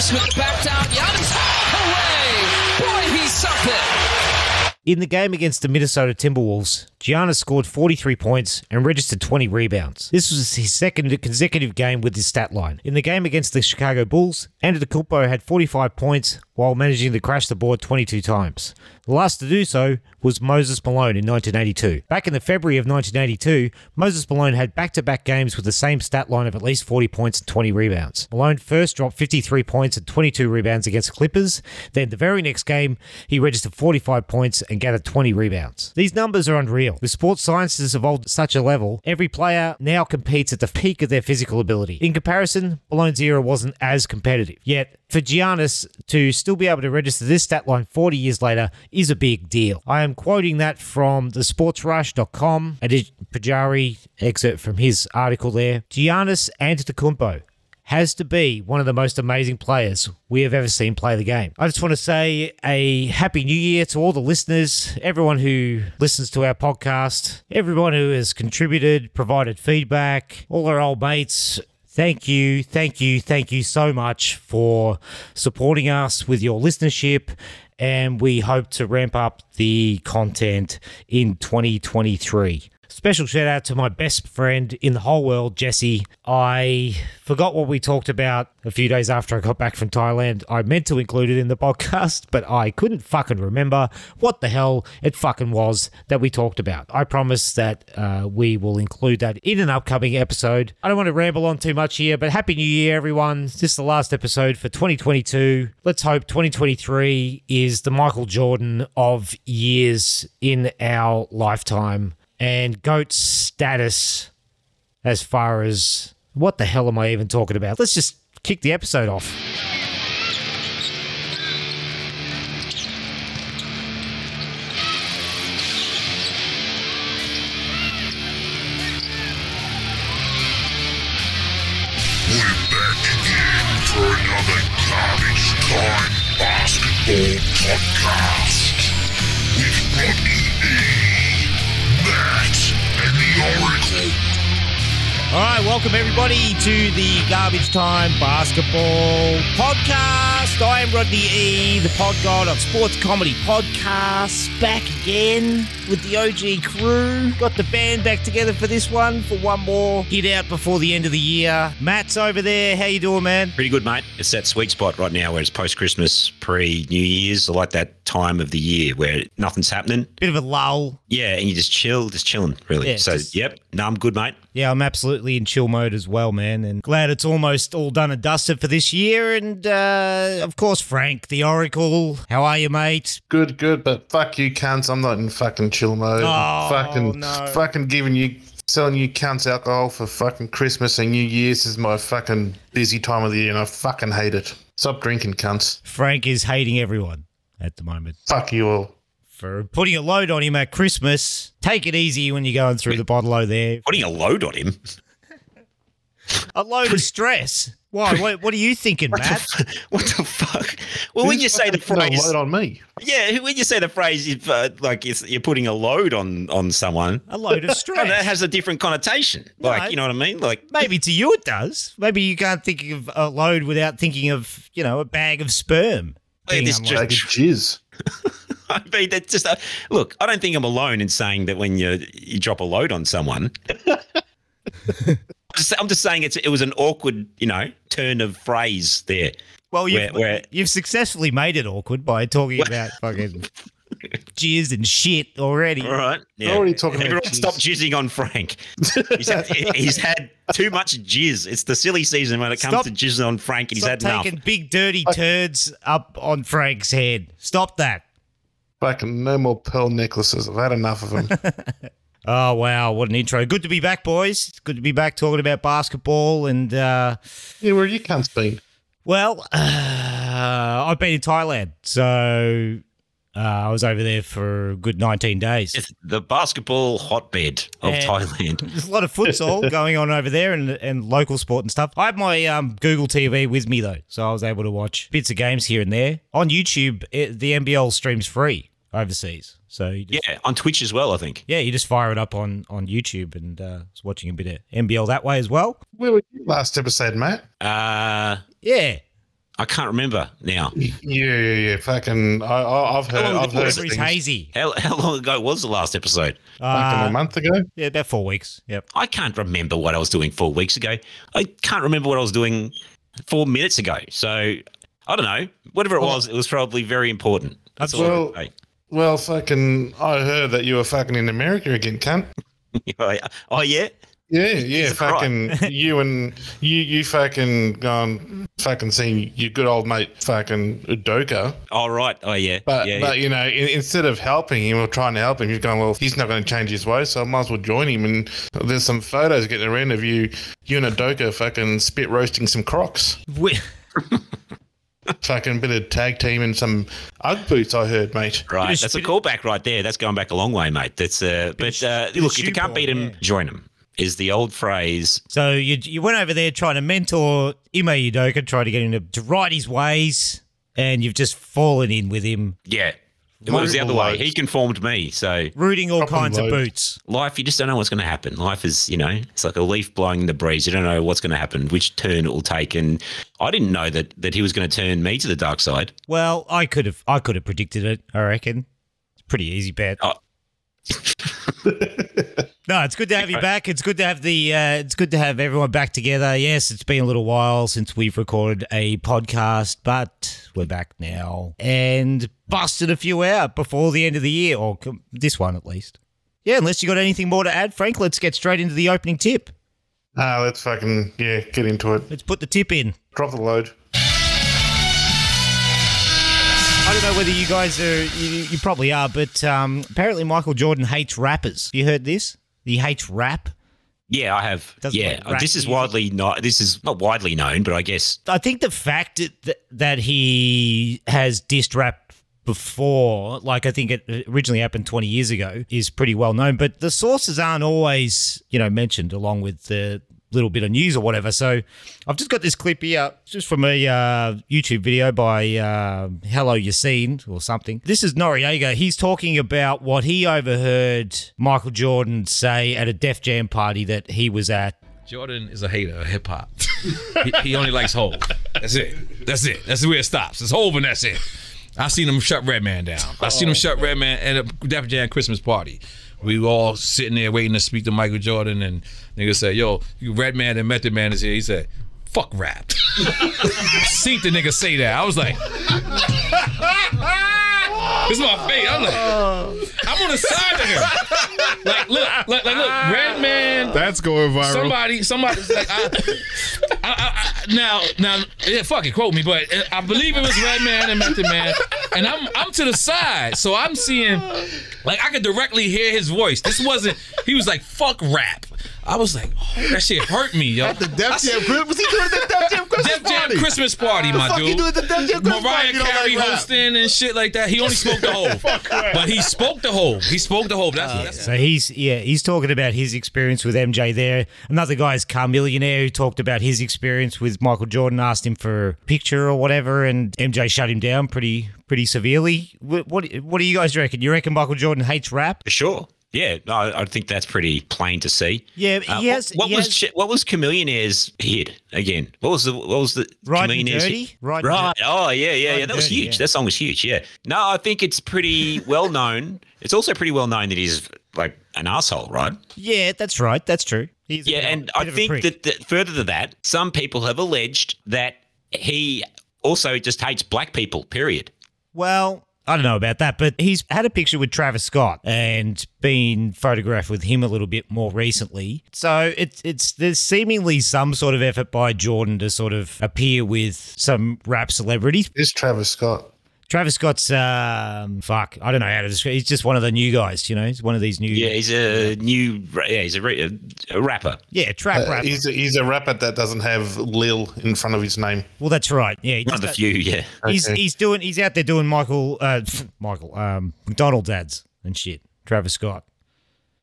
Back down. Giannis away. Boy, he's something. In the game against the Minnesota Timberwolves, Giannis scored 43 points and registered 20 rebounds. This was his second consecutive game with this stat line. In the game against the Chicago Bulls, Antetokounmpo had 45 points while managing to crash the board 22 times. The last to do so was Moses Malone in 1982. Back in the February of 1982, Moses Malone had back-to-back games with the same stat line of at least 40 points and 20 rebounds. Malone first dropped 53 points and 22 rebounds against the Clippers. Then the very next game, he registered 45 points and gathered 20 rebounds. These numbers are unreal. The sports science has evolved at such a level, every player now competes at the peak of their physical ability. In comparison, Malone's era wasn't as competitive. Yet, for Giannis to still be able to register this stat line 40 years later is a big deal. I am quoting that from the sportsrush.com, a Pajari excerpt from his article there. Giannis Antetokounmpo has to be one of the most amazing players we have ever seen play the game. I just want to say a happy new year to all the listeners, everyone who listens to our podcast, everyone who has contributed, provided feedback, all our old mates, Thank you, thank you, thank you so much for supporting us with your listenership. And we hope to ramp up the content in 2023. Special shout out to my best friend in the whole world, Jesse. I forgot what we talked about a few days after I got back from Thailand. I meant to include it in the podcast, but I couldn't fucking remember what the hell it fucking was that we talked about. I promise that uh, we will include that in an upcoming episode. I don't want to ramble on too much here, but Happy New Year, everyone. This is the last episode for 2022. Let's hope 2023 is the Michael Jordan of years in our lifetime and GOAT status as far as what the hell am I even talking about? Let's just kick the episode off. We're back again All right, welcome everybody to the Garbage Time Basketball Podcast. I am Rodney E, the pod god of sports comedy podcasts, back again with the OG crew. Got the band back together for this one for one more hit out before the end of the year. Matt's over there. How you doing, man? Pretty good, mate. It's that sweet spot right now where it's post Christmas, pre New Year's. I like that time of the year where nothing's happening. Bit of a lull. Yeah, and you just chill, just chilling, really. Yeah, so, just- yep, no, I'm good, mate. Yeah, I'm absolutely in chill mode as well, man. And glad it's almost all done and dusted for this year. And uh, of course, Frank, the Oracle. How are you, mate? Good, good, but fuck you, cunts. I'm not in fucking chill mode. Oh, fucking, no. fucking giving you, selling you cunts alcohol for fucking Christmas and New Year's is my fucking busy time of the year, and I fucking hate it. Stop drinking, cunts. Frank is hating everyone at the moment Fuck you all. For putting a load on him at Christmas. Take it easy when you're going through the bottle over there. Putting a load on him. A load of stress. Why? What, what are you thinking, Matt? what the fuck? Well, when you say the fucking putting a phrase, load on me. yeah, when you say the phrase, you've, uh, like it's, you're putting a load on on someone, A load of stress, that stress. has a different connotation. No. Like, you know what I mean? Like, Maybe to you it does. Maybe you can't think of a load without thinking of, you know, a bag of sperm. being this unloaded. Like just- jizz. I mean, that's just uh, look. I don't think I'm alone in saying that when you you drop a load on someone. I'm just- I'm just saying it's it was an awkward, you know, turn of phrase there. Well, you've, Where- where- you've successfully made it awkward by talking about fucking jizz and shit already. All right, yeah. already talking about Everyone, jizz. stop jizzing on Frank. He's had, he's had too much jizz. It's the silly season when it comes Stop- to jizzing on Frank, and he's Stop had enough. taking big dirty turds up on Frank's head. Stop that. Fucking no more pearl necklaces. I've had enough of them. Oh wow, what an intro! Good to be back, boys. It's good to be back talking about basketball. And uh, yeah, where have you cunts been? well, uh, I've been in Thailand, so uh, I was over there for a good nineteen days. It's the basketball hotbed of And- Thailand. There's a lot of futsal going on over there and, and local sport and stuff. I have my um, Google TV with me though, so I was able to watch bits of games here and there. On YouTube, it, the NBL streams free overseas. So you just, Yeah, on Twitch as well. I think. yeah, you just fire it up on, on YouTube and uh, was watching a bit of NBL that way as well. Where were you last episode, Matt? Uh, Yeah. I can't remember now. Yeah, yeah, yeah. Fucking, I, I, I've heard, long I've heard was things hazy. How, how long ago was the last episode? fucking Uh, a month ago. yeah, about four weeks. Yep. I can't remember what I was doing four weeks ago. I can't remember what I was doing four minutes ago. So I don't know. Whatever it was, it was probably very important. That's all Well- can. Well, fucking, I heard that you were fucking in America again, cunt. oh yeah. Yeah, yeah, Is fucking you and you, you fucking gone, fucking seen your good old mate, fucking Udoka. Oh right. Oh yeah. But yeah, but you know, in, instead of helping him or trying to help him, you've gone, well, he's not going to change his ways, so I might as well join him. And there's some photos getting around of you, you and Udoka fucking spit roasting some Crocs, We- fucking bit of tag team and some UGG boots. I heard, mate. Right, Bit that's a bit callback right there. That's going back a long way, mate. That's uh, but uh, look, if you can't shoe beat him, yeah. join him. Is the old phrase? so you you went over there trying to mentor Ime Udoka, try to get him to, to right his ways, and you've just fallen in with him, Yeah, it was the other way. He conformed me. So rooting all Drop 'em kinds of boots. life, you just don't know what's going to happen. Life is, you know, it's like a leaf blowing in the breeze. You don't know what's going to happen, which turn it will take. And I didn't know that that he was going to turn me to the dark side. Well, I could have I could have predicted it. I reckon. It's a pretty easy bet. Oh. no, it's good to have you back. It's good to have the. Uh, it's good to have everyone back together. Yes, it's been a little while since we've recorded a podcast, but we're back now and busted a few out before the end of the year, or this one at least. Yeah, unless you got anything more to add, Frank, let's get straight into the opening tip. Ah, let's fucking yeah, get into it. Let's put the tip in. Drop the load. I don't know whether you guys are, you, you probably are, but um, apparently Michael Jordan hates rappers. You heard this? He hates rap. Yeah, I have. Doesn't yeah, like this is music. widely not. This is not widely known, but I guess I think the fact that, that he has dissed rap before, like I think it originally happened 20 years ago, is pretty well known. But the sources aren't always, you know, mentioned along with the little bit of news or whatever. So I've just got this clip here, just from a uh, YouTube video by uh, Hello Yassine or something. This is Noreaga. He's talking about what he overheard Michael Jordan say at a Def Jam party that he was at. Jordan is a hater of hip hop. he, he only likes Hove. That's it. That's it. That's where it stops. It's Hove and that's it. I seen him shut Redman down. I seen him shut Redman at a Def Jam Christmas party. We were all sitting there waiting to speak to Michael Jordan, and nigga said, "Yo, you Redman and Method Man is here." He said, "Fuck rap." See the nigga say that. I was like, "This is my face." I'm like, I'm on the side of him. Like, look, like, like look, Redman. That's going viral. Somebody, somebody, like, I, I, I, I, now, now, yeah, fuck it, quote me, but I believe it was Redman and Method Man, and I'm, I'm to the side, so I'm seeing, like, I could directly hear his voice. This wasn't. He was like, "Fuck rap." I was like, oh, that shit hurt me, yo. the Def Jam Christmas. Was he doing the Def Jam Christmas Def Jam party? Christmas party, my fuck dude. you doing at the Def Jam Christmas Mariah party? You don't Carey like hosting and shit like that. He only spoke the whole, but he spoke the whole. He spoke the whole. That's, uh, that's So he's yeah, he's talking about his experience with MJ there. Another guy's Chamillionaire who talked about his experience with Michael Jordan, asked him for a picture or whatever, and MJ shut him down pretty pretty severely. What what, what do you guys reckon? You reckon Michael Jordan hates rap? for sure. Yeah, no, I think that's pretty plain to see. Yeah, Uh, he what- has- What, he was what was Chamillionaire's hit again? What was the what was the Riding Chamillionaire's Dirty? hit? Right. Dirty. Oh yeah, yeah, yeah. That was huge. yeah. That song was huge. Yeah. No, I think it's pretty well known. It's also pretty well known that he's like an asshole, right? Yeah, that's right. That's true. He's Yeah, and I think that, that further to that, some people have alleged that he also just hates black people. Period. Well, I don't know about that, but he's had a picture with Travis Scott and been photographed with him a little bit more recently. So it's it's there's seemingly some sort of effort by Jordan to sort of appear with some rap celebrities. Is Travis Scott? Travis Scott's um fuck, I don't know how to describe. He's just one of the new guys, you know. He's one of these new Yeah, he's a new. Yeah, he's a, ra- a rapper. yeah trap Uh, rapper. he's, a, he's a rapper that doesn't have Lil in front of his name. well, that's right. Yeah, he One of the few. Yeah. He's Okay. he's doing he's out there doing Michael uh Michael um McDonald's ads and shit. Travis Scott.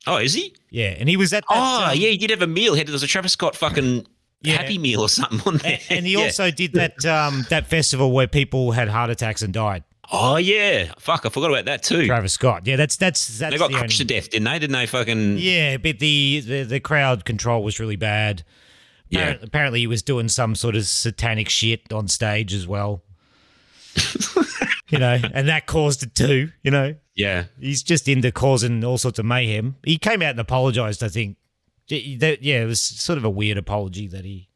Oh, is he? Yeah, and he was at that. Oh, um, yeah, he did have a meal. He had- There was a Travis Scott fucking Yeah. Happy Meal or something on there. And he Yeah. also did that um, that festival where people had heart attacks and died. Oh yeah, fuck! I forgot about that too. Travis Scott. Yeah, that's that's that's they got the crushed only, to death, didn't they? Didn't they? Fucking Yeah, but the, the the crowd control was really bad. Yeah. Apparently, apparently he was doing some sort of satanic shit on stage as well. you know, and that caused it too. You know, Yeah. he's just into causing all sorts of mayhem. He came out and apologized. I think. That- Yeah, it was sort of a weird apology that he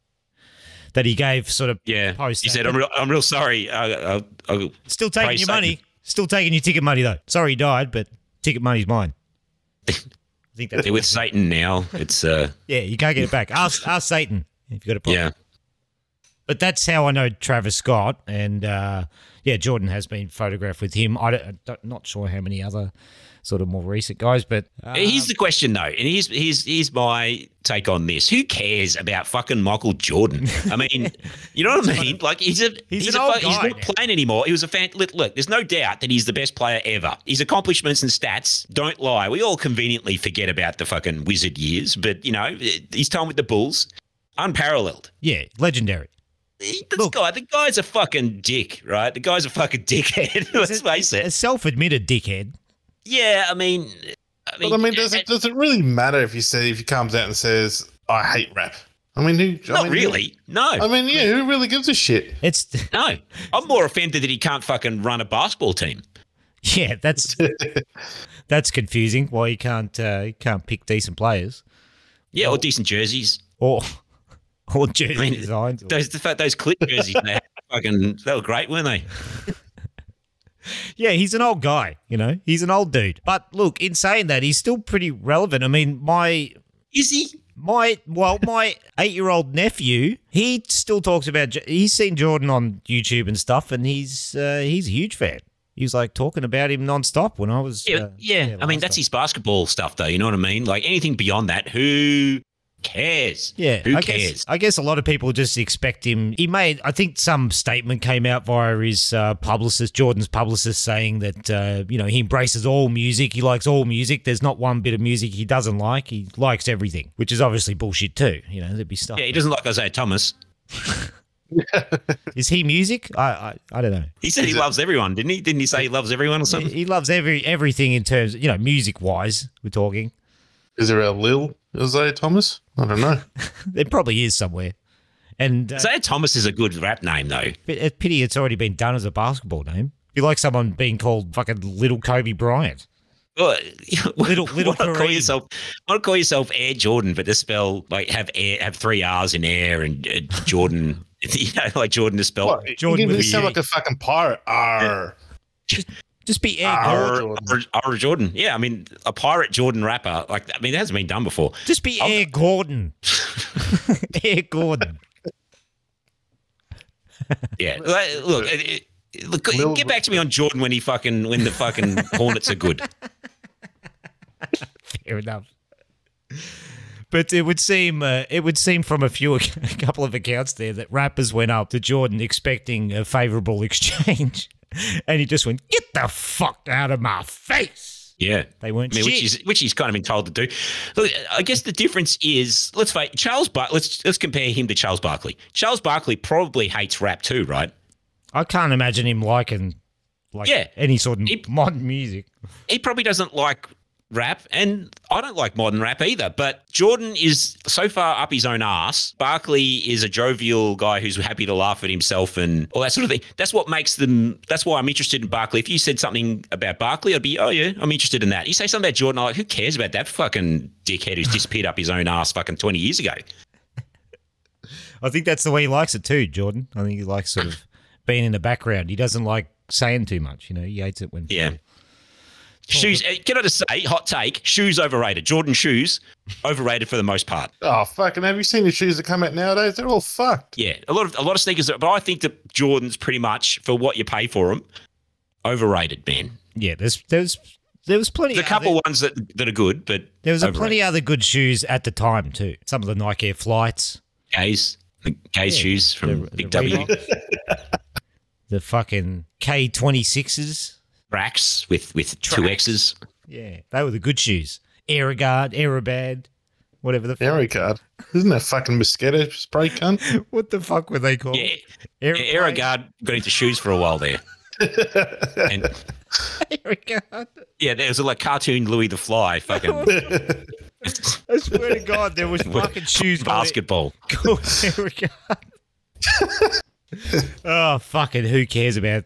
that he gave. Sort of Yeah. Post he said, I'm real, I'm real sorry. Uh, uh, uh, still taking your Satan. money. Still taking your ticket money though. Sorry he died, but ticket money's mine. I think that's with Satan now. It's, uh, yeah. You can't get it back. Ask ask Satan if you got a problem. yeah. But that's how I know Travis Scott, and uh, yeah, Jordan has been photographed with him. I don't, I'm don't- not sure how many other sort of more recent guys, but uh, Here's the question, though, and here's here's here's my take on this. Who cares about fucking Michael Jordan? I mean, you know what I mean? Like he's a He's he's, an a, he's not playing anymore. He was a fan. Look, look, there's no doubt that he's the best player ever. His accomplishments and stats don't lie. We all conveniently forget about the fucking wizard years, but you know his time with the Bulls, unparalleled. yeah, legendary. This Look. guy, the guy's a fucking dick, right? The guy's a fucking dickhead. Let's face A it. self-admitted dickhead. Yeah, I mean, I mean, But I mean, does it does it really matter if he say if he comes out and says I hate rap? I mean, who? I not mean, really. No, I mean, yeah, who really gives a shit? It's No, I'm more offended that he can't fucking run a basketball team. yeah, that's that's confusing. Why you can't uh, you can't pick decent players Yeah, or decent jerseys. or or jersey I mean, designs. or- Those the fact those clip jerseys, they had fucking they were great, weren't they? Yeah, he's an old guy, you know. He's an old dude. But look, in saying that, he's still pretty relevant. I mean, my Is he? my well, my eight-year-old nephew, he still talks about. He's seen Jordan on YouTube and stuff, and he's uh, he's a huge fan. He was like talking about him nonstop when I was. Yeah, uh, yeah. I mean, that's time. his basketball stuff, though. You know what I mean? Like anything beyond that, who cares? Yeah, who I cares? Guess, I guess a lot of people just expect him. He made, I think, some statement came out via his uh, publicist, Jordan's publicist, saying that uh, you know he embraces all music. He likes all music. There's not one bit of music he doesn't like. He likes everything, which is obviously bullshit too. You know, there'd be stuff. Yeah, he doesn't like Isaiah Thomas. Is he music? I, I, I don't know. He said he loves everyone, didn't he? Didn't he say he loves everyone or He, something? he loves every everything in terms, you know, music wise. We're talking. Is there a Lil Isaiah Thomas? I don't know. There probably is somewhere. And uh, Isaiah Thomas is a good rap name, though. it's pity it's already been done as a basketball name. You like someone being called fucking little Kobe Bryant. Well, Little- little why not call Kareem. yourself? Why not call yourself Air Jordan, but to spell like have air, have three R's in air and uh, Jordan. You know, like Jordan to spell. What? Jordan you with sound like a fucking pirate. Arr. Just be Air Ah, Gordon. R, R, R Jordan. Yeah, I mean a pirate Jordan rapper. Like I mean that hasn't been done before. Just be Air Gordon. Air Gordon. Yeah. Like, Look, it, it- look, Lil- get back to me on Jordan when he fucking when the fucking Hornets are good. Fair enough. But it would seem uh, it would seem from a few a couple of accounts there that rappers went up to Jordan expecting a favourable exchange, and he just went, "Get the fuck out of my face." Yeah. They weren't I mean, which is which he's kind of been told to do. Look, I guess the difference is let's face Charles Bar- let's let's compare him to Charles Barkley. Charles Barkley probably hates rap too, right? I can't imagine him liking like Yeah. any sort of He- modern music. He probably doesn't like rap, and I don't like modern rap either. But Jordan is so far up his own ass. Barkley is a jovial guy who's happy to laugh at himself and all that sort of thing. That's what makes them. That's why I'm interested in Barkley. If you said something about Barkley, I'd be, oh yeah, I'm interested in that. You say something about Jordan, I'm like, who cares about that fucking dickhead who's disappeared up his own ass fucking 20 years ago? I think that's the way he likes it too, Jordan. I think he likes sort of being in the background. He doesn't like saying too much. You know, he hates it when Yeah. Shoes. uh, Can I just say, hot take? Shoes overrated. Jordan shoes overrated for the most part. Oh fucking! Have you seen the shoes that come out nowadays? They're all fucked. Yeah, a lot of a lot of sneakers, but I think that Jordan's pretty much for what you pay for them, overrated, man. Yeah, there's there's there was plenty. There's a couple There, ones that that are good, but there was a overrated. plenty other good shoes at the time too. Some of the Nike Air Flights, gays, the gays Yeah, shoes from the, Big the W the fucking K twenty sixes. Racks with with two X's. Yeah, they were the good shoes. Aerogard, Aerobad, whatever the fuck. Aero. Isn't that fucking mosquito spray cunt? What the fuck were they called? Yeah, Aeroplane? Aerogard got into shoes for a while there, and Aerogard. yeah, there was a like cartoon Louis the Fly, fucking I swear to God, there was fucking shoes. Basketball. Go there we go. oh fucking! Who cares about?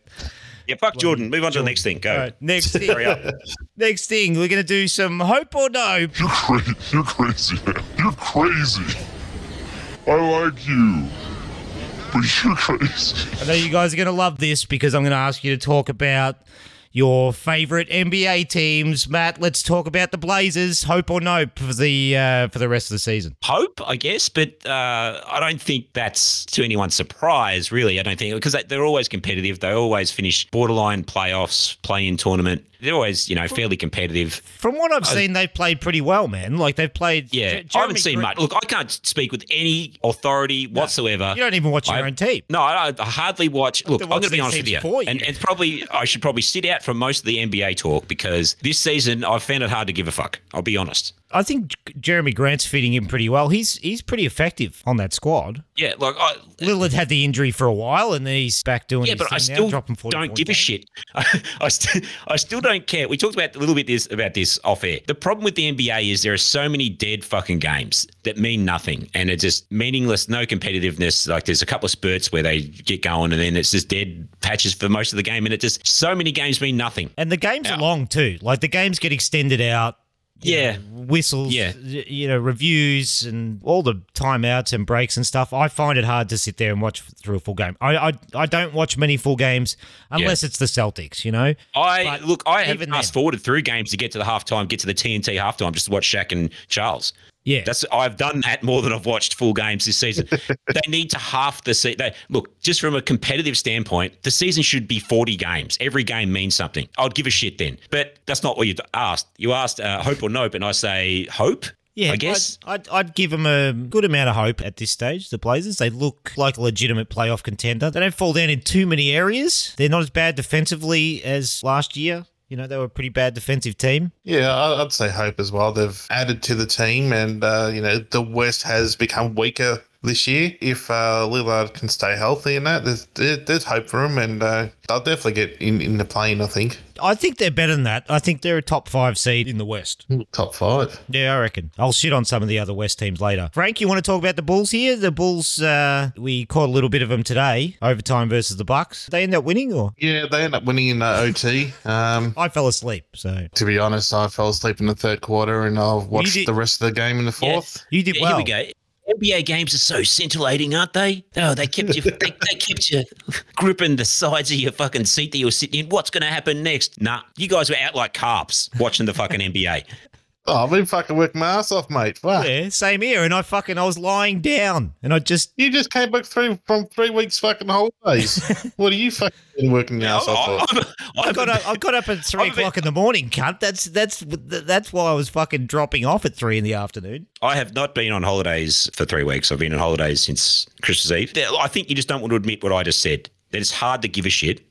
Yeah, fuck Jordan. Move on to the next thing. Go. All right, next Hurry thing. up. next thing, we're gonna do some hope or no. You're crazy. You're crazy, man. You're crazy. I like you. But you're crazy. I know you guys are gonna love this because I'm gonna ask you to talk about your favorite NBA teams. Matt, let's talk about the Blazers. Hope or no for the uh, for the rest of the season. Hope, I guess, but uh, I don't think that's to anyone's surprise, really. I don't think because they, they're always competitive. They always finish borderline playoffs, play-in tournament. They're always, you know, fairly competitive. From what I've seen, they've played pretty well, man. Like they've played. Yeah, J- I haven't seen Green- much. Look, I can't speak with any authority whatsoever. You don't even watch your I- own team. No, I, I hardly watch. Look, I'm going to be honest with you, you. and it's probably I should probably sit out from most of the NBA talk because this season I've found it hard to give a fuck. I'll be honest. I think Jerami Grant's fitting in pretty well. He's he's pretty effective on that squad. Yeah, like I, Lillard had the injury for a while, and then he's back doing. Yeah, his but I thing now, still dropping 40 don't give a shit. I, I, st- I still don't care. We talked about a little bit this about this off air. The problem with the NBA is there are so many dead fucking games that mean nothing, and it's just meaningless. No competitiveness. Like there's a couple of spurts where they get going, and then it's just dead patches for most of the game, and it just so many games mean nothing. And the games are long too. Like the games get extended out. Yeah. know, whistles. Yeah. you know, reviews and all the timeouts and breaks and stuff. I find it hard to sit there and watch through a full game. I I, I don't watch many full games unless it's the Celtics. You know. I But look. I have even fast forwarded through games to get to the halftime, get to the TNT halftime, just to watch Shaq and Charles. Yeah. That's I've done that more than I've watched full games this season. they need to half the season. They, look, just from a competitive standpoint, the season should be 40 games. Every game means something. I'd give a shit then. But that's not what you asked. You asked uh, hope or nope, and I say hope. Yeah, I guess. I'd, I'd, I'd give them a good amount of hope at this stage. The Blazers, they look like a legitimate playoff contender. They don't fall down in too many areas. They're not as bad defensively as last year. You know, they were a pretty bad defensive team. Yeah, I'd say hope as well. They've added to the team, and uh, you know the West has become weaker this year. If uh, Lillard can stay healthy and that, there's there's hope for him, and uh, they'll definitely get in in the play-in. I think I think they're better than that. I think they're a top five seed in the West. top five. Yeah, I reckon. I'll shit on some of the other West teams later. Frank, you want to talk about the Bulls here? The Bulls, uh, we caught a little bit of them today, overtime versus the Bucks. They end up winning, or Yeah, they end up winning in uh, OT. Um, I fell asleep. So to be honest, I fell asleep in the third quarter, and I've watched did- the rest of the game in the fourth. you did Yeah, well. Here we go. NBA games are so scintillating, aren't they? Oh, they kept you. they, they kept you gripping the sides of your fucking seat that you were sitting in. What's going to happen next? Nah, you guys were out like carps watching the fucking NBA. Oh, I've been fucking working my ass off, mate. Fuck. Yeah, same here. And I fucking, I was lying down, and I just You just came back three from three weeks fucking holidays. what are you fucking been working your ass off for? I, I, I got up, I got up at 3 I'm a bit- o'clock in the morning, cunt. That's that's that's why I was fucking dropping off at three in the afternoon. I have not been on holidays for three weeks. I've been on holidays since Christmas Eve. I think you just don't want to admit what I just said. That it's hard to give a shit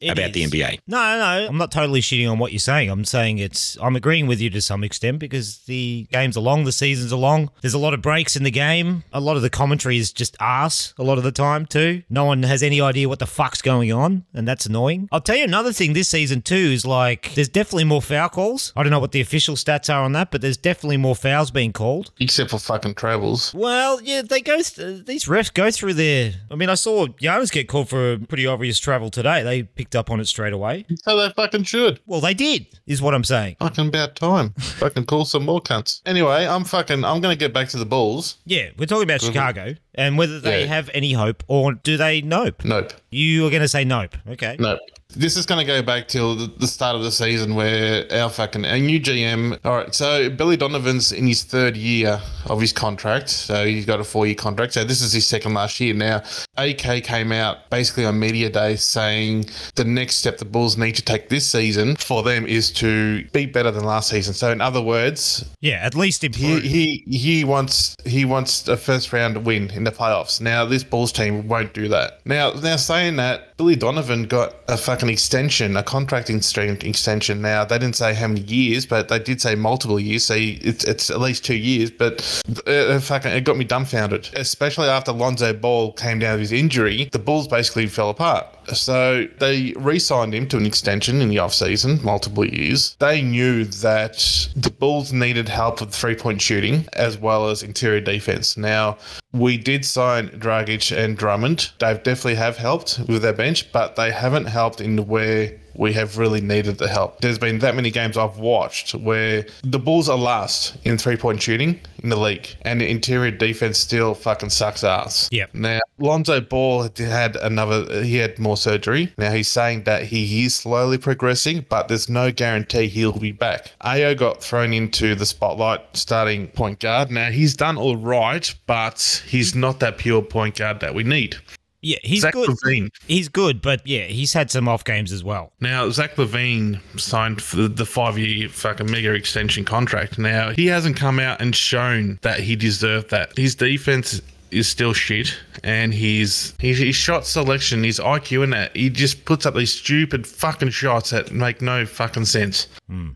It about the. NBA. No, no, I'm not totally shitting on what you're saying. I'm saying it's. I'm agreeing with you to some extent because the games are long, the seasons are long. There's a lot of breaks in the game. A lot of the commentary is just ass a lot of the time too. No one has any idea what the fuck's going on, and that's annoying. I'll tell you another thing. This season too is like there's definitely more foul calls. I don't know what the official stats are on that, but there's definitely more fouls being called. Except for fucking travels. Well, yeah, they go. Th- these refs go through their. I mean, I saw Giannis get called for a pretty obvious travel today. They picked up on it straight away. So they fucking should. Well, they did, is what I'm saying. Fucking about time. fucking call some more cunts. Anyway, I'm fucking. I'm gonna get back to the Bulls. Yeah, we're talking about mm-hmm. Chicago and whether they Yeah. have any hope or do they nope. Nope. You are going to say nope. Okay. Nope. This is going to go back till the, start of the season where our fucking our new GM. All right, so Billy Donovan's in his third year of his contract, so he's got a four year contract. So this is his second last year. Now, AK came out basically on media day saying the next step the Bulls need to take this season for them is to be better than last season. So in other words, Yeah, at least he he he wants he wants a first round win in the playoffs. Now this Bulls team won't do that. Now now saying that Billy Donovan got a fucking extension, a contracting stream extension. Now they didn't say how many years, but they did say multiple years. So it's it's at least two years. But uh, uh, fucking it got me dumbfounded, especially after Lonzo Ball came down with his injury. The Bulls basically fell apart. So they re-signed him to an extension in the off-season, multiple years. They knew that the Bulls needed help with three-point shooting as well as interior defense. Now, we did sign Dragic and Drummond. They've definitely have helped with their bench, but they haven't helped in the where we have really needed the help. There's been that many games I've watched where the Bulls are last in three point shooting in the league, and the interior defense still fucking sucks ass. Yep. Now, Lonzo Ball had another, he had more surgery. Now, he's saying that he is slowly progressing, but there's no guarantee he'll be back. Ayo got thrown into the spotlight starting point guard. Now, he's done all right, but he's not that pure point guard that we need. Yeah, he's Zach good. LaVine. He's good, but yeah, he's had some off games as well. Now, Zach LaVine signed for the- the five year fucking mega extension contract. Now, he hasn't come out and shown that he deserved that. His defense is still shit, and his, his, his shot selection, his IQ in that, he just puts up these stupid fucking shots that make no fucking sense. Hmm.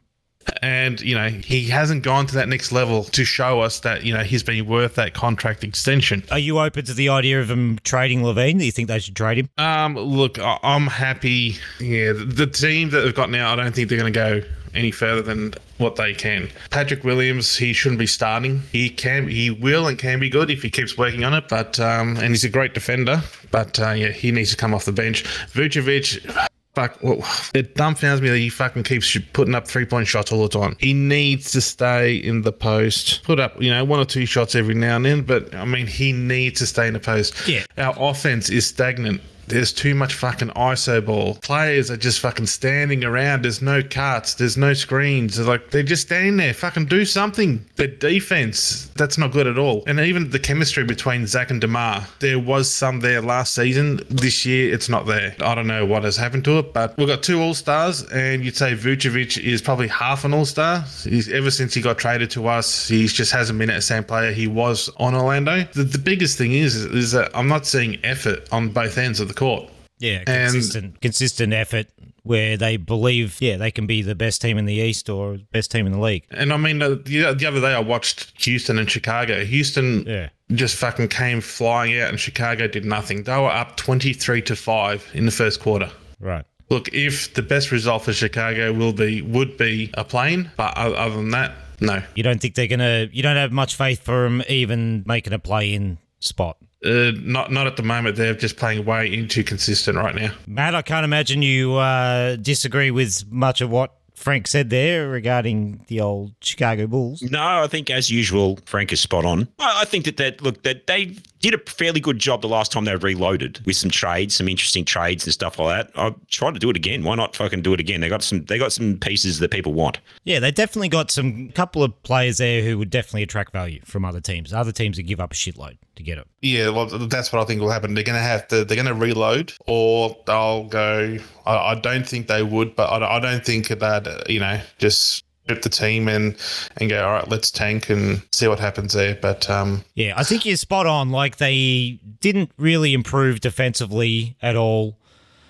And, you know, he hasn't gone to that next level to show us that, you know, he's been worth that contract extension. Are you open to the idea of him trading LaVine? Do you think they should trade him? Um, look, I- I'm happy. Yeah, the- the team that they've got now, I don't think they're going to go any further than what they can. Patrick Williams, he shouldn't be starting. He can, he will, and can be good if he keeps working on it. But um, and he's a great defender. But uh, yeah, he needs to come off the bench. Vucevic. Fuck, well, it dumbfounds me that he fucking keeps putting up three point shots all the time. He needs to stay in the post, put up, you know, one or two shots every now and then, but I mean, he needs to stay in the post. Yeah. Our offense is stagnant. There's too much fucking ISO ball. Players are just fucking standing around. There's no cuts. There's no screens. They're like they're just standing there. Fucking do something. The defense, that's not good at all. And even the chemistry between Zach and Demar, there was some there last season. This year, it's not there. I don't know what has happened to it, but we've got two All Stars, and you'd say Vucevic is probably half an All Star. Ever since he got traded to us, he just hasn't been the same player he was on Orlando. The, the biggest thing is is that I'm not seeing effort on both ends of the court. Yeah, And- consistent, consistent effort where they believe, yeah, they can be the best team in the East or best team in the league. And I mean, the, the other day I watched Houston and Chicago. Houston Yeah. just fucking came flying out, and Chicago did nothing. They were up 23 to 5 in the first quarter. Right. Look, if the best result for Chicago will be would be a play-in, but other than that, no. You don't think they're gonna? You don't have much faith for them even making a play-in spot. Uh, not not at the moment. They're just playing way into consistent right now. Matt, I can't imagine you uh, disagree with much of what Frank said there regarding the old Chicago Bulls. No, I think as usual, Frank is spot on. I, I think that that look that they did a fairly good job the last time they reloaded with some trades, some interesting trades and stuff like that. I try to do it again. Why not fucking do it again? They got some they got some pieces that people want. Yeah, they definitely got some couple of players there who would definitely attract value from other teams. Other teams that give up a shitload to get it. Yeah, well, that's what I think will happen. They're going to have to, they're going to reload, or they'll go. I, I don't think they would, but I, I don't think that uh, you know just strip the team and and go. All right, let's tank and see what happens there. But um, Yeah, I think you're spot on. Like they didn't really improve defensively at all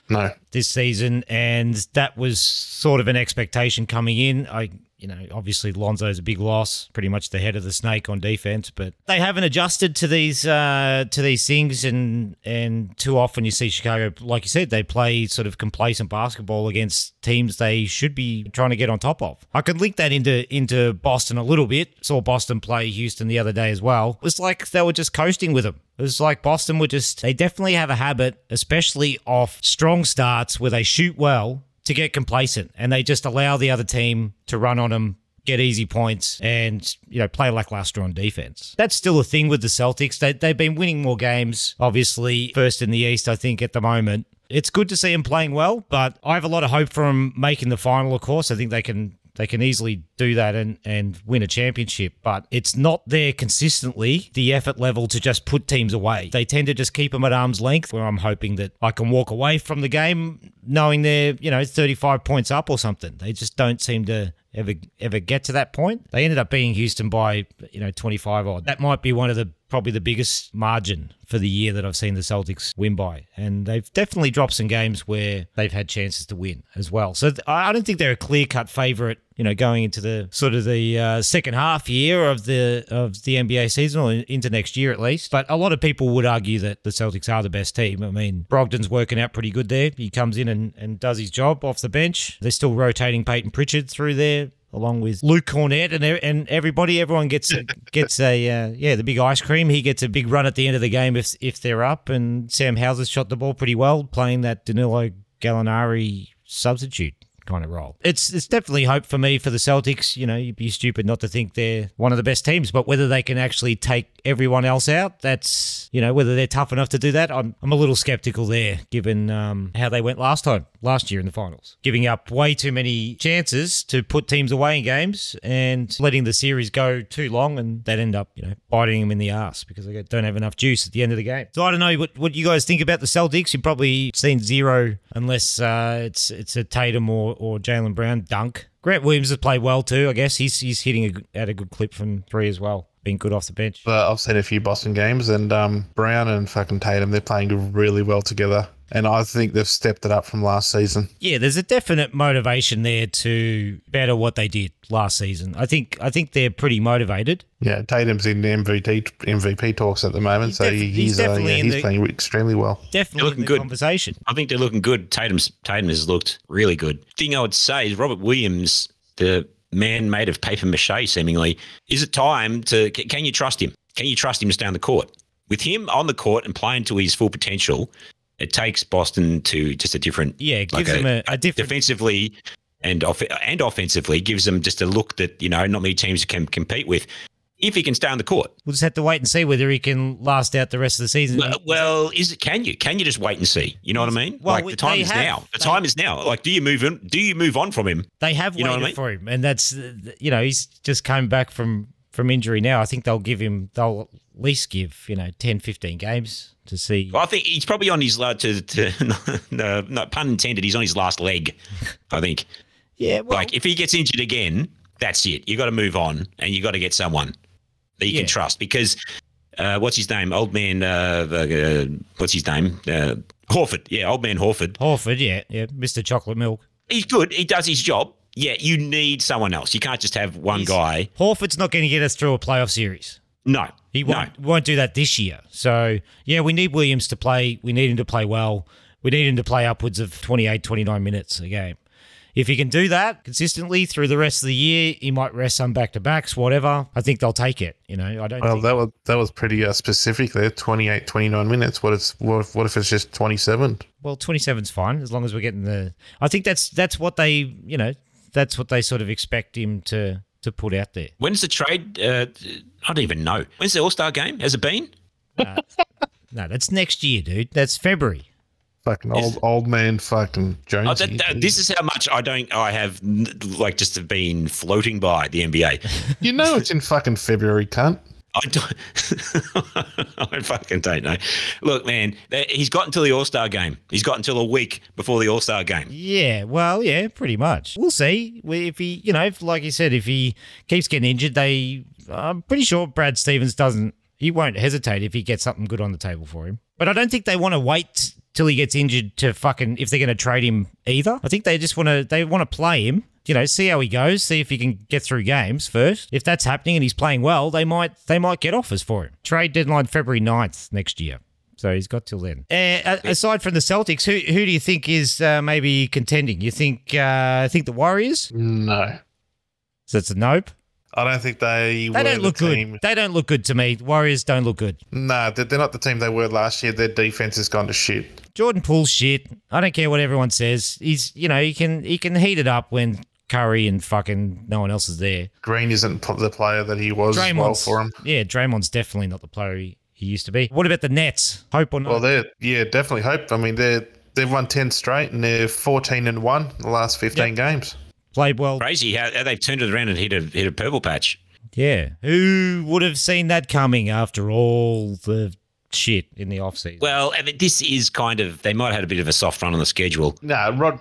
no, this season, and that was sort of an expectation coming in. I, you know, obviously Lonzo's a big loss, pretty much the head of the snake on defense, but they haven't adjusted to these uh, to these things, and and too often you see Chicago, like you said, they play sort of complacent basketball against teams they should be trying to get on top of. I could link that into into Boston a little bit. Saw Boston play Houston the other day as well. It was like they were just coasting with them. It was like Boston were just, they definitely have a habit, especially off strong starts where they shoot well, to get complacent and they just allow the other team to run on them, get easy points, and, you know, play lackluster on defense. That's still a thing with the Celtics. They, they've been winning more games, obviously, first in the East, I think, at the moment. It's good to see them playing well, but I have a lot of hope for them making the final, of course. I think they can they can easily do that and, and win a championship, but it's not there consistently, the effort level to just put teams away. They tend to just keep them at arm's length, where I'm hoping that I can walk away from the game knowing they're, you know, 35 points up or something. They just don't seem to ever ever get to that point. They ended up being Houston by, you know, 25 odd. That might be one of the probably the biggest margin for the year that I've seen the Celtics win by. And they've definitely dropped some games where they've had chances to win as well. So I don't think they're a clear cut favourite. You know, going into the sort of the uh, second half year of the of the NBA season, or into next year at least. But a lot of people would argue that the Celtics are the best team. I mean, Brogdon's working out pretty good there. He comes in and, and does his job off the bench. They're still rotating Peyton Pritchard through there along with Luke Kornet and and everybody. Everyone gets gets a uh, yeah the big ice cream. He gets a big run at the end of the game if if they're up. And Sam Hauser's shot the ball pretty well, playing that Danilo Gallinari substitute kind of role. It's it's definitely hope for me for the Celtics. You know, you'd be stupid not to think they're one of the best teams, but whether they can actually take everyone else out, that's you know whether they're tough enough to do that. I'm I'm a little skeptical there, given um, how they went last time, last year in the finals, giving up way too many chances to put teams away in games and letting the series go too long, and that end up you know biting them in the ass because they don't have enough juice at the end of the game. So I don't know what what you guys think about the Celtics. You've probably seen zero unless uh, it's it's a Tatum or or Jaylen Brown dunk. Grant Williams has played well too. I guess he's he's hitting a, at a good clip from three as well, being good off the bench. But I've seen a few Boston games, and um, Brown and fucking Tatum, they're playing really well together. And I think they've stepped it up from last season. Yeah, there's a definite motivation there to better what they did last season. I think I think they're pretty motivated. Yeah, Tatum's in MVP MVP talks at the moment, He's so def- he- he's he's uh, definitely yeah, in he's the- playing extremely well. Definitely looking in the good. conversation. I think they're looking good. Tatum's Tatum has looked really good. Thing I would say is Robert Williams, the man made of paper mache, seemingly, is it time to? Can you trust him? Can you trust him to stay on the court? With him on the court and playing to his full potential, it takes Boston to just a different. Yeah, it like gives them a, a different defensively and off- and offensively gives them just a look that you know not many teams can compete with. If he can stay on the court, We'll just have to wait and see whether he can last out the rest of the season. well, well, is it? Can you? Can you just wait and see? You know what I mean? Well, like the time is have- now. The they- time is now. Like, do you move on? Do you move on from him? they have you know waited what I mean? for him, and that's you know he's just come back from from injury now. I think they'll give him they'll at least give you know 10, 15 games to see. Well, I think he's probably on his uh, to, to no, no pun intended. He's on his last leg. I think. Yeah, well, like if he gets injured again, that's it. You got to move on, and you got to get someone that you Yeah. can trust because. Uh, what's his name? Old man. Uh, uh, what's his name? Uh, Horford. Yeah, old man Horford. Horford, yeah, yeah, Mr. Chocolate Milk. He's good. He does his job. Yeah, you need someone else. You can't just have one He's- guy. Horford's not going to get us through a playoff series. No, He won't, won't do that this year. So, yeah, we need Williams to play. We need him to play well. We need him to play upwards of 28, 29 minutes a game. If he can do that consistently through the rest of the year, he might rest some back to backs, whatever. I think they'll take it. You know, I don't Well, think. that was that was pretty uh, specific there. 28, 29 minutes. What if what if, what if it's just twenty seven? Well, 27's fine as long as we're getting the. I think that's that's what they, you know, that's what they sort of expect him to to put out there. When's the trade? Uh, I don't even know. When's the All Star game? Has it been? No, that's next year, dude. That's February. Fucking old old man, fucking Jones. Oh, that, that- this is how much I don't. I have like just have been floating by the NBA. you know it's in fucking February, cunt. I don't. I fucking don't know. Look, man, he's got until the All Star game. He's got until a week before the All Star game. Yeah, well, yeah, pretty much. We'll see if he, you know, if, like you said, if he keeps getting injured, they. I'm pretty sure Brad Stevens doesn't. He won't hesitate if he gets something good on the table for him. But I don't think they want to wait till he gets injured to fucking if they're going to trade him either. I think they just want to. They want to play him. You know, see how he goes, see if he can get through games first. If that's happening and he's playing well, they might they might get offers for him. Trade deadline February 9th next year. So he's got till then. Uh, aside from the Celtics, who who do you think is uh, maybe contending? You think uh, think the Warriors? No, So it's a nope. I don't think they. They were don't the look team. good. They don't look good to me. Warriors don't look good. No, they're they're not the team they were last year. Their defense has gone to shit. Jordan Poole's shit. I don't care what everyone says. He's you know he can he can heat it up when Curry and fucking no one else is there. Green isn't the player that he was well for him. yeah. Draymond's definitely not the player he, he used to be. What about the Nets? Hope or not? Well, they're yeah, definitely hope. I mean, they're they've won ten straight and they're fourteen and one in the last fifteen games. Played well. Crazy how, how they've turned it around and hit a hit a purple patch. Yeah. Who would have seen that coming after all the shit in the offseason? Well, I mean, this is kind of they might have had a bit of a soft run on the schedule. Nah, Rod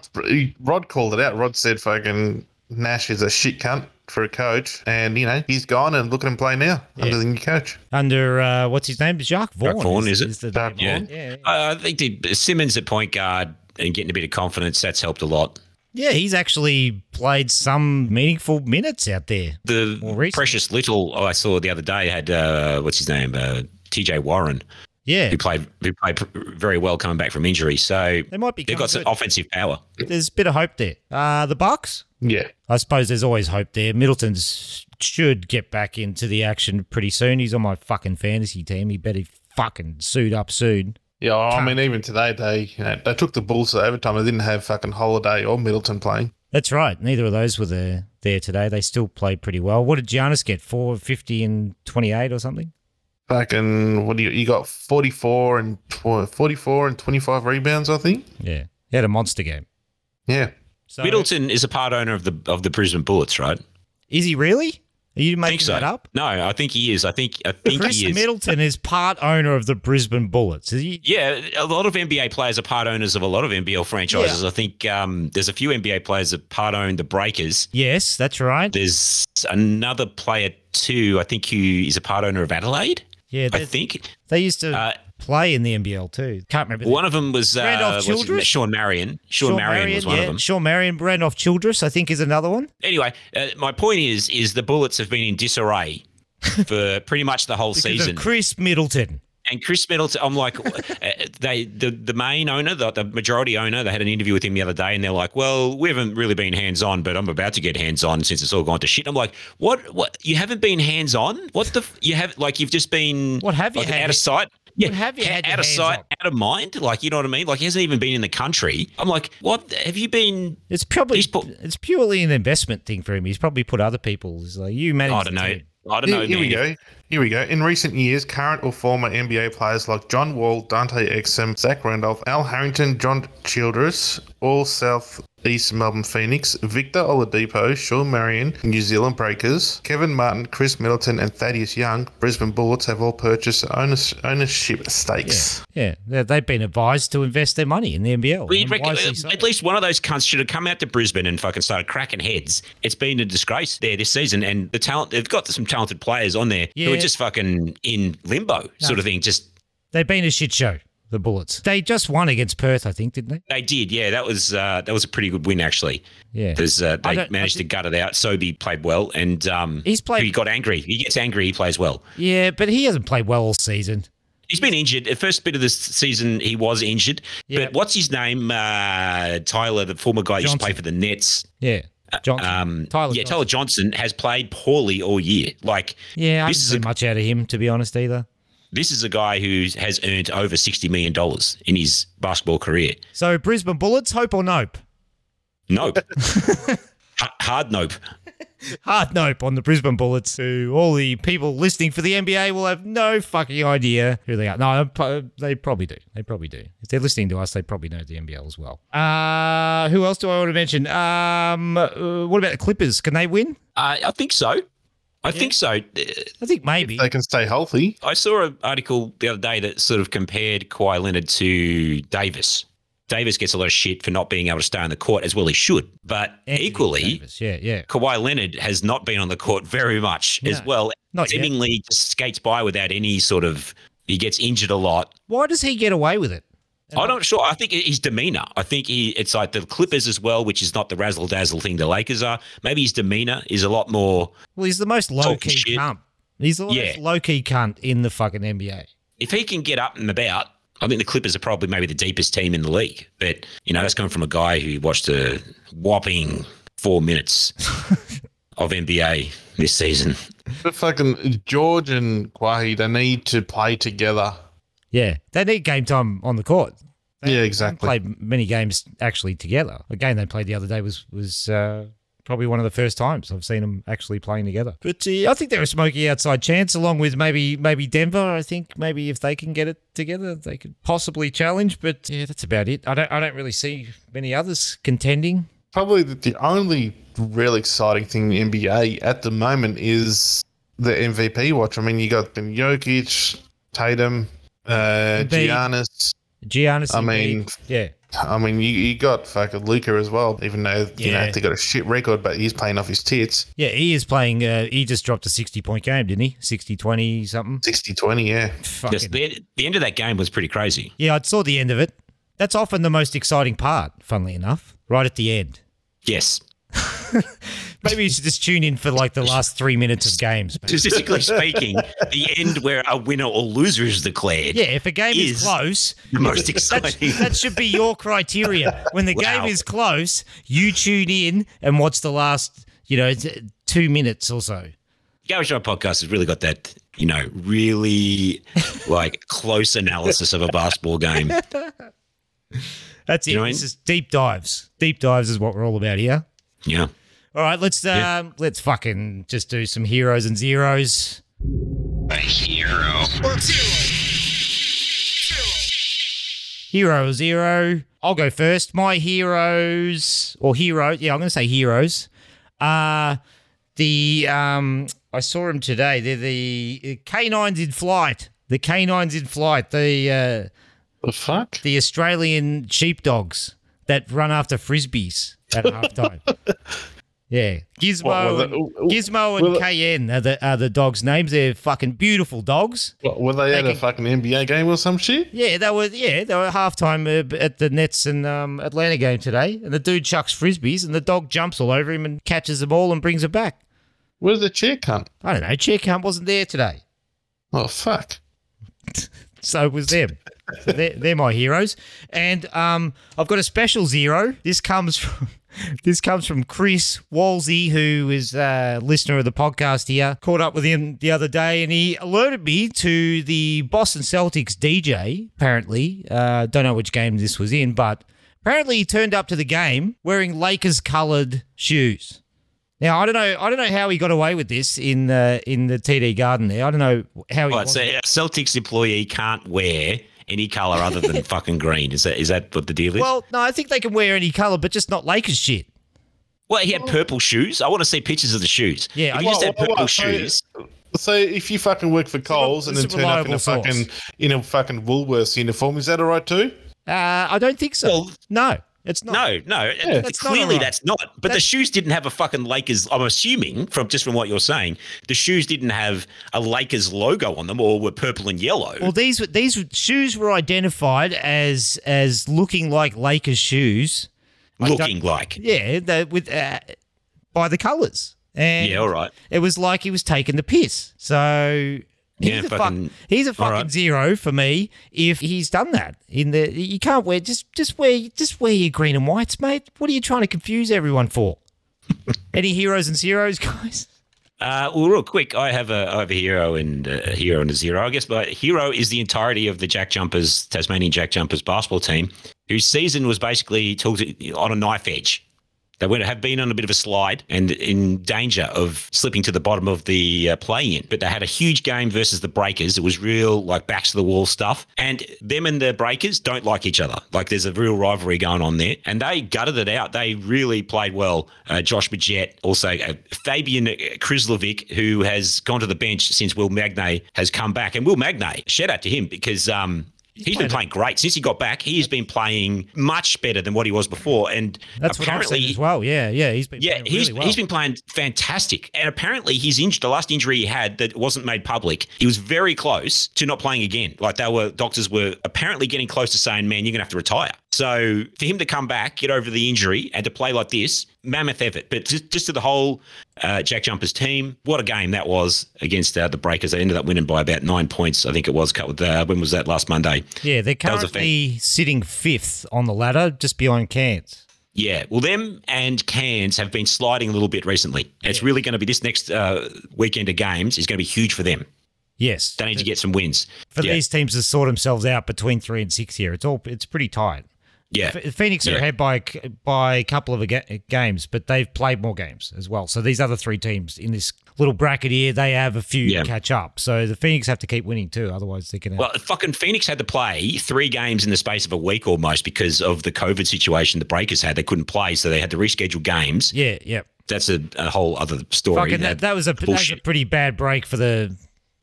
Rod called it out. Rod said fucking Nash is a shit cunt for a coach, and you know he's gone and look at him play now under the new coach. Under uh, what's his name? Jacque Vaughn. Jacque Vaughn, is it? the Jacque name. Vaughn. Yeah. I I think the, Simmons at point guard and getting a bit of confidence that's helped a lot. Yeah, he's actually played some meaningful minutes out there. The precious little oh, I saw the other day had uh, what's his name uh, T.J. Warren Yeah, who played who played very well coming back from injury. So they might be. they've got some good. offensive power. There's a bit of hope there. Uh, the Bucks. Yeah, I suppose there's always hope there. Middleton's should get back into the action pretty soon. He's on my fucking fantasy team. He better fucking suit up soon. Yeah. I mean, even today they you know, they took the Bulls to overtime. They didn't have fucking Holiday or Middleton playing. That's right. Neither of those were there there today. They still played pretty well. What did Giannis get? Four fifty and twenty eight or something? Fucking what do you? You got forty four and tw- forty four and twenty five rebounds, I think. Yeah, he had a monster game. Yeah, So, Middleton is a part owner of the of the Brisbane Bullets, right? is he really? Are you making so. that up? No, I think he is. I think I think Khris he is. Middleton is part owner of the Brisbane Bullets. Is he? Yeah, a lot of NBA players are part owners of a lot of NBL franchises. I think um, there's a few NBA players that part own the Breakers. Yes, that's right. There's another player too. I think who is a part owner of Adelaide. Yeah, I think they used to Uh, play in the NBL too. Can't remember. one of them was uh, Randolph? Childress? Shawn Marion. Shawn, Marion, was one yeah. of them. Shawn Marion, Randolph Childress, I think, is another one. Anyway, uh, my point is, is the Bullets have been in disarray for pretty much the whole season. Khris Middleton. And Khris Middleton, I'm like, uh, they the the main owner, the, the majority owner, they had an interview with him the other day, and they're like, well, we haven't really been hands on, but I'm about to get hands on since it's all gone to shit. I'm like, what? What? You haven't been hands on? What the? f- You have like you've just been What have you like, had out of sight? Yeah, what have you had out of sight, on? out of mind? Like you know what I mean? Like he hasn't even been in the country. I'm like, what? Have you been? It's probably He's put- it's purely an investment thing for him. He's probably put other people's like you manage. I don't the know. team. I don't know, Here, here we go. Here we go. In recent years, current or former NBA players like John Wall, Dante Exum, Zach Randolph, Al Harrington, Josh Childress, all South East Melbourne Phoenix, Victor Oladipo, Shawn Marion, New Zealand Breakers, Kevin Martin, Khris Middleton, and Thaddeus Young, Brisbane Bullets have all purchased ownership stakes. Yeah, they- they've been advised to invest their money in the NBL. Well, you'd and reckon, so. at least one of those cunts should have come out to Brisbane and fucking started cracking heads. It's been a disgrace there this season, and the talent they've got some talented players on there who Yeah. are just fucking in limbo, sort of thing. Just They've been a shit show. The Bullets. They just won against Perth, I think, didn't they? they did, yeah. That was uh, that was a pretty good win actually. Yeah. Because uh, they managed to gut it out. Sobey played well, and um, He's played- He got angry. He gets angry. He plays well. Yeah, but he hasn't played well all season. He's been injured. The first bit of this season, he was injured. Yeah. But what's his name? Uh, Tyler, the former guy, who used to play for the Nets. Yeah. Johnson. Um, Tyler yeah, Johnson. Tyler Johnson has played poorly all year. Like, Yeah, I this is a much out of him, to be honest, either. this is a guy who has earned over sixty million dollars in his basketball career. So Brisbane Bullets, hope or nope? Nope, hard nope. Hard nope on the Brisbane Bullets, who all the people listening for the NBA will have no fucking idea who they are. No, they probably do. They probably do. If they're listening to us, they probably know the NBL as well. Uh, who else do I want to mention? Um, uh, what about the Clippers? Can they win? Uh, I think so. I think so. Uh, I think maybe. They can stay healthy. I saw an article the other day that sort of compared Kawhi Leonard to Davis. Davis gets a lot of shit for not being able to stay on the court as well he should, but Anthony equally, Davis, yeah, yeah. Kawhi Leonard has not been on the court very much as well. not yet. Seemingly just skates by without any sort of. He gets injured a lot. Why does he get away with it? I'm not sure. I think his demeanor. I think he. It's like the Clippers as well, which is not the razzle dazzle thing the Lakers are. Maybe his demeanor is a lot more. Well, he's the most low key shit. cunt. He's the most Yeah. low key cunt in the fucking NBA. If he can get up and about, I think the Clippers are probably maybe the deepest team in the league. But you know, that's coming from a guy who watched a whopping four minutes of NBA this season. But fucking George and Kawhi, they need to play together. Yeah, they need game time on the court. They Yeah, haven't exactly. Played many games actually together. A game they played the other day was was uh, probably one of the first times I've seen them actually playing together. But uh, I think they're a smoky outside chance, along with maybe maybe Denver. I think maybe if they can get it together, they could possibly challenge. But yeah, that's about it. I don't I don't really see many others contending. Probably the, the only real exciting thing in the NBA at the moment is the MVP watch. I mean, you got Ben Jokic, Tatum, uh. Giannis, Giannis. I mean- yeah, I mean, you, you got fucking Luka as well, even though you Yeah. know they got a shit record, but he's playing off his tits. yeah. He is playing. Uh, he just dropped a sixty-point game, didn't he? 60-20 something. 60-20, yeah. Fucking- Just the, the end of that game was pretty crazy. yeah, I saw the end of it. That's often the most exciting part. Funnily enough, right at the end. Yes. Maybe you should just tune in for like the last three minutes of games. man. Statistically speaking, the end where a winner or loser is declared. Yeah, if a game is, Is close, the most exciting. that should be your criteria. When the game is close, you tune in and watch the last, you know, two minutes or so. Gary Show podcast has really got that, you know, really like close analysis of a basketball game. That's it. You know what I mean? This is deep dives. Deep dives is what we're all about here. Yeah. All right, let's um, Yeah. let's fucking just do some heroes and zeros. A hero or zero. I'll go first. My heroes or hero, yeah, I'm going to say heroes. Uh the um I saw them today. They're the canines in flight. The canines in flight. The uh The fuck? the Australian sheepdogs that run after frisbees at halftime. Yeah, Gizmo, What were and, Gizmo and the- Cayenne are the are the dogs' names. They're fucking beautiful dogs. What, were they at a fucking NBA game or some shit? Yeah, they were. Yeah, they were at halftime uh, at the Nets and um, Atlanta game today, and the dude chucks frisbees, and the dog jumps all over him and catches them all and brings it back. Where's the chair cunt? I don't know. Chair Camp wasn't there today, Oh, fuck. so it was them. So they're, they're my heroes, and um, I've got a special zero. This comes from. This comes from Chris Walsey, who is a listener of the podcast here. Caught up with him the other day, and he alerted me to the Boston Celtics DJ. Apparently, uh, don't know which game this was in, but apparently he turned up to the game wearing Lakers-colored shoes. Now I don't know. I don't know how he got away with this in the in the TD Garden. There, I don't know how he. Right, so a Celtics employee can't wear any color other than fucking green. Is that is that what the deal is? well, no, I think they can wear any color, but just not Lakers shit. Well, he had purple shoes. I want to see pictures of the shoes. Yeah, if I- you just What- had purple what? So- shoes. So if you fucking work for Coles and then turn up in reliable a fucking source. in a fucking Woolworths uniform, is that all right too? Uh, I don't think so. Well- no, it's not. No, no. That's not clearly, alright. that's not. But the shoes didn't have a fucking Lakers. I'm assuming from just from what you're saying, the shoes didn't have a Lakers logo on them, or were purple and yellow. Well, these these shoes were identified as as looking like Lakers shoes. Looking like. Yeah, the, with uh, by the colours. And Yeah, all right. It was like he was taking the piss. So he's Yeah, a fuck, fucking- he's a fucking right. zero for me if he's done that. In the you can't wear just just wear just wear your green and whites, mate. What are you trying to confuse everyone for? Any heroes and zeros, guys? Uh, well, real quick, I have a I have a hero and uh, a hero and a zero. I guess my hero is the entirety of the Jack Jumpers Tasmanian Jack Jumpers basketball team, whose season was basically on a knife edge. They would have been on a bit of a slide and in danger of slipping to the bottom of the uh, play-in. But they had a huge game versus the Breakers. It was real, like backs to the wall stuff. And them and the Breakers don't like each other. Like there's a real rivalry going on there. And they gutted it out. They really played well. Uh, Josh Magette, also uh, Fabijan Krslovic, who has gone to the bench since Will Magnay has come back. And Will Magnay, shout out to him because um, He's been playing great since he got back. He has been playing much better than what he was before, and That's apparently, as well. Yeah, yeah, he's been yeah, playing he's really well. he's been playing fantastic, and apparently he's injured. The last injury he had that wasn't made public, he was very close to not playing again. Like they were, doctors were apparently getting close to saying, "Man, you're gonna have to retire." So for him to come back, get over the injury, and to play like this, mammoth effort. But just, just to the whole uh, Jack Jumpers team, what a game that was against uh, the Breakers. They ended up winning by about nine points, I think it was. Uh, when was that last Monday? yeah, they're currently sitting fifth on the ladder, just behind Cairns. Yeah, well, them and Cairns have been sliding a little bit recently. It's really going to be this next uh, weekend of games is going to be huge for them. Yes, They need to get some wins. for yeah. these teams to sort themselves out between three and six here. It's all it's pretty tight. Yeah, Phoenix are Yeah. ahead by by a couple of games, but they've played more games as well. So these other three teams in this little bracket here, they have a few Yeah. to catch up. So the Phoenix have to keep winning too, otherwise they're gonna. Well, fucking Phoenix had to play three games in the space of a week almost because of the COVID situation the Breakers had. They couldn't play, so they had to reschedule games. yeah, yeah. That's a, a whole other story. Fucking that, that was a that was a pretty bad break for the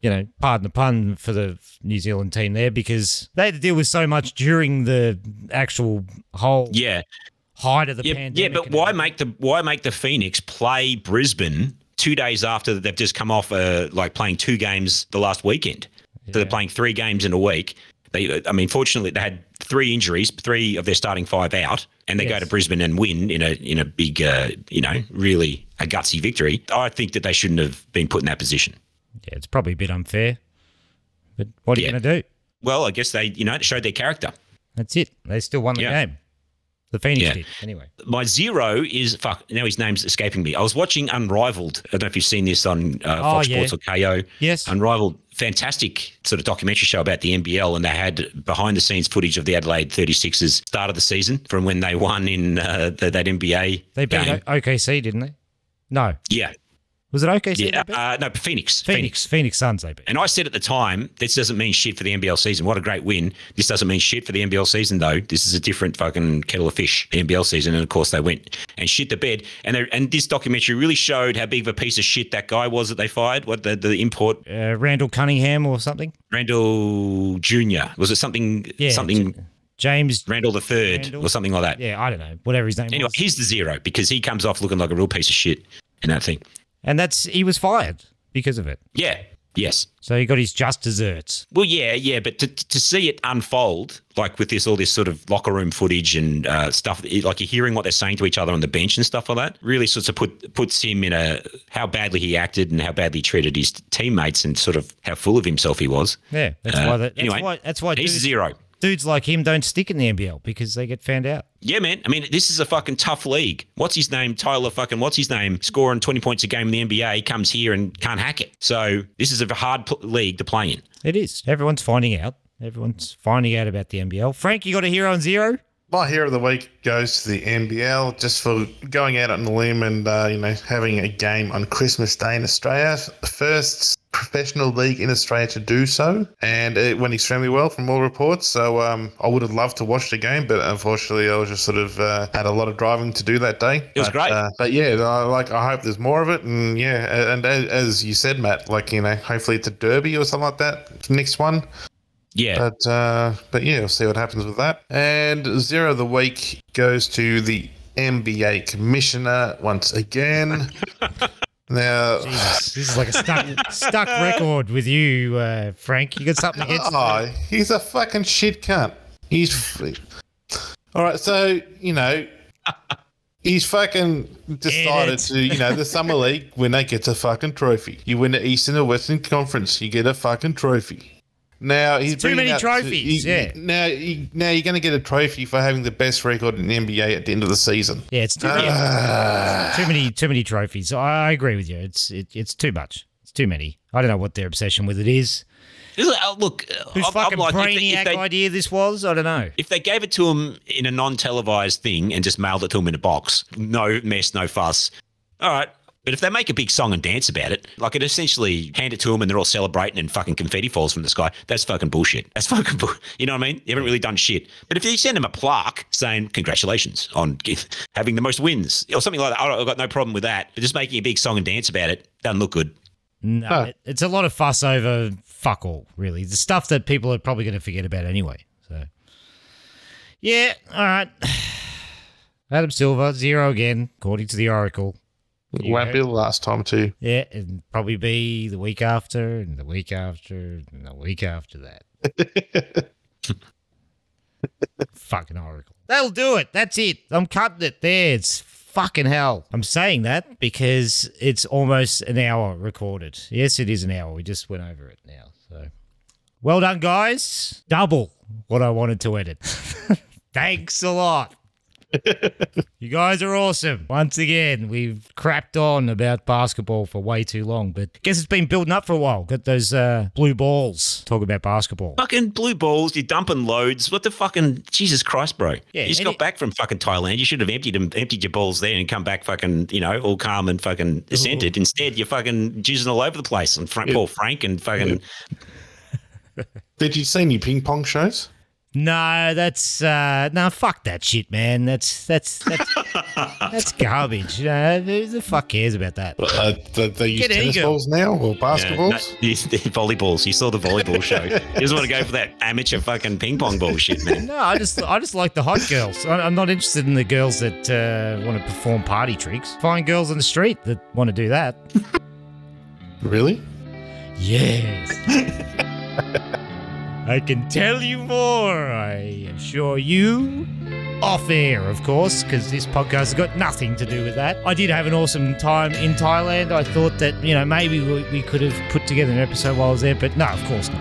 you know, pardon the pun for the New Zealand team there because they had to deal with so much during the actual whole Yeah, height of the yeah, pandemic. yeah. But why everything. make the why make the Phoenix play Brisbane two days after they've just come off uh, like playing two games the last weekend? So they're playing three games in a week. They, I mean, fortunately, they had three injuries, three of their starting five out, and they go to Brisbane and win in a in a big, uh, you know, really a gutsy victory. I think that they shouldn't have been put in that position. Yeah, it's probably a bit unfair. But what are you going to do? Well, I guess they, you know, showed their character. That's it. They still won the Yeah. game. The Phoenix Yeah. did, anyway. My zero is fuck. Now his name's escaping me. I was watching Unrivaled. I don't know if you've seen this on uh, Fox Oh, yeah. Sports or Kayo. Yes. Unrivaled, fantastic sort of documentary show about the NBL, and they had behind the scenes footage of the Adelaide 36ers start of the season from when they won in uh, the, that NBA They beat game. OKC, didn't they? No. yeah, Was it OKC? yeah. Uh, no, Phoenix. Phoenix. Phoenix Suns, they beat. And I said at the time, this doesn't mean shit for the NBL season. What a great win. This doesn't mean shit for the NBL season, though. This is a different fucking kettle of fish, the NBL season. And of course, they went and shit the bed. And they, and this documentary really showed how big of a piece of shit that guy was that they fired. What the, the import, Uh, Randall Cunningham or something? Randall Jr. Was it something, Yeah. something, James. Randall the Third or something like that? Yeah, I don't know. Whatever his name is. Anyway, was. he's the zero because he comes off looking like a real piece of shit in that thing. And that's he was fired because of it. Yeah. Yes. So he got his just desserts. Well, yeah, yeah, but to, to see it unfold, like with this all this sort of locker room footage and uh, stuff, like you're hearing what they're saying to each other on the bench and stuff like that, really sort of put puts him in a how badly he acted and how badly he treated his teammates and sort of how full of himself he was. Yeah, that's Uh, why. That, that's anyway, why. That's why. He's dudes, zero. Dudes like him don't stick in the NBL because they get found out. Yeah, man. I mean, this is a fucking tough league. What's his name? Tyler fucking, what's his name? Scoring 20 points a game in the NBA, comes here and can't hack it. So this is a hard pl- league to play in. It is. Everyone's finding out. Everyone's finding out about the NBL. Frank, you got a hero on zero? My hero of the week goes to the NBL just for going out on the limb and uh, you know having a game on Christmas Day in Australia. First professional league in Australia to do so, and it went extremely well from all reports. So um, I would have loved to watch the game, but unfortunately I was just sort of uh, had a lot of driving to do that day. It was But, great. uh, but yeah, I, like I hope there's more of it, and yeah, and as, as you said, Matt, like you know, hopefully it's a derby or something like that. Next one. Yeah. But uh, but yeah, we'll see what happens with that. And zero of the week goes to the NBA commissioner once again. now, Jesus, this is like a stuck stuck record with you, uh, Frank. You got something against? oh, he's a fucking shit cunt. He's all right. So you know. He's fucking decided to, you know, the summer league winner gets a fucking trophy. You win the Eastern or Western Conference, you get a fucking trophy. Now he's too many out- trophies, he- yeah. Now, you, now you're going to get a trophy for having the best record in the NBA at the end of the season. Yeah, it's too, Ah. too many too many trophies. I, I agree with you. It's it, it's too much. It's too many. I don't know what their obsession with it is. Look, uh, Whose I'm, fucking I'm like, if they, brainiac if, they, idea this was? I don't know. if they gave it to him in a non-televised thing and just mailed it to him in a box, no mess, no fuss. All right. But if they make a big song and dance about it, like it essentially hand it to them and they're all celebrating and fucking confetti falls from the sky, that's fucking bullshit. That's fucking bull. You know what I mean? You haven't really done shit. But if you send them a plaque saying congratulations on having the most wins or something like that, I've got no problem with that. But just making a big song and dance about it doesn't look good. No, Huh. it- it's a lot of fuss over fuck all, really. The stuff that people are probably going to forget about anyway. So, yeah, all right. Adam Silver, zero again, according to the Oracle. It won't be the last time, too. Yeah, and probably be the week after, and the week after, and the week after that. fucking Oracle. That'll do it. That's it. I'm cutting it there. It's fucking hell. I'm saying that because it's almost an hour recorded. Yes, it is an hour. We just went over it now. So well done, guys. Double what I wanted to edit. Thanks a lot. You guys are awesome. Once again, we've crapped on about basketball for way too long, but I guess it's been building up for a while. Got those uh, blue balls. Talk about basketball. Fucking blue balls, you're dumping loads. What the fucking Jesus Christ, bro? Yeah, you just got it- back from fucking Thailand. You should have emptied them, emptied your balls there, and come back fucking, you know, all calm and fucking centered. Instead, you're fucking jizzing all over the place and Frank, Paul Frank and fucking. Did you see any ping pong shows? No, that's uh no, fuck that shit, man. That's that's that's that's garbage. Uh, who the fuck cares about that? Uh, they, they use Get tennis girl. balls now or Yeah, basketballs? no, the, the volleyballs. You saw the volleyball show. You just want to go for that amateur fucking ping pong bullshit, man. No, I just I just like the hot girls. I- I'm not interested in the girls that uh, want to perform party tricks. Find girls on the street that want to do that. Really? Yes. I can tell you more. I assure you. Off air, of course, because this podcast has got nothing to do with that. I did have an awesome time in Thailand. I thought that, you know, maybe we, we could have put together an episode while I was there, but no, of course not.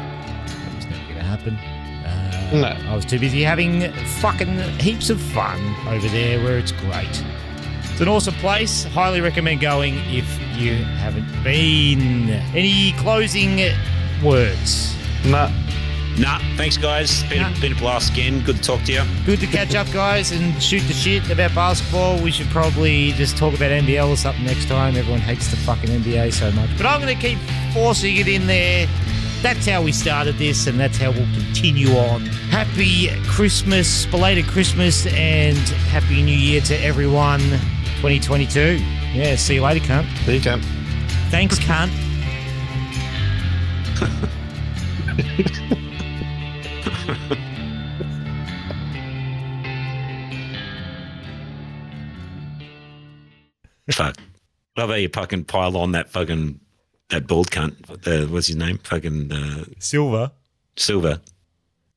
That was never going to happen. Uh, No. I was too busy having fucking heaps of fun over there where it's great. It's an awesome place. Highly recommend going if you haven't been. Any closing words? Nah. Nah, thanks, guys. Been, Nah. a, been a blast again. Good to talk to you. Good to catch up, guys, and shoot the shit about basketball. We should probably just talk about NBL or something next time. Everyone hates the fucking NBA so much. But I'm going to keep forcing it in there. That's how we started this, and that's how we'll continue on. Happy Christmas, belated Christmas, and Happy New Year to everyone. 2022. Yeah, see you later, cunt. See you go. Thanks, cunt. Fuck. Love how you fucking pile on that fucking that bald cunt. Uh, what's his name? Fucking uh, Silver. Silver.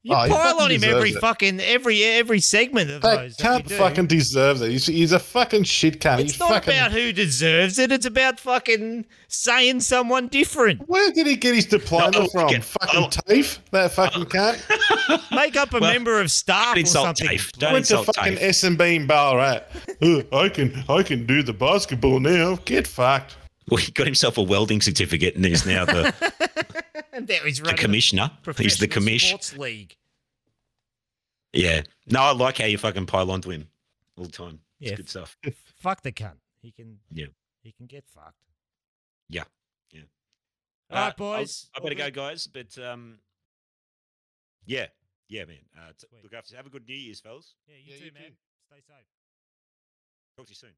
You Oh, pile on him every it. fucking every every segment of That those. that we cunt do. fucking deserves it. He's, he's a fucking shit cunt. It's He's not fucking, about who deserves it. It's about fucking saying someone different. Where did he get his diploma No, from? okay. Fucking Oh. TAFE? That fucking cunt? Make up a Well, member of staff Don't or something. Dave. Don't Went to insult fucking Dave. SMB in Ballarat. Uh, I can I can do the basketball now. Get fucked. Well, he got himself a welding certificate and he's now the, And there he's the commissioner. a He's the professional sports league. Yeah. No, I like how you fucking pile onto him all the time. It's Yeah. good stuff. Fuck the cunt. He can. Yeah. He can get fucked. Yeah. Yeah. All right, Uh, I'll- boys. I All better go, guys. But um, yeah, yeah, man. Uh, t- look after. Have a good New Year's, fellas. Yeah, you Yeah, too, you man. too. Stay safe. Talk to you soon.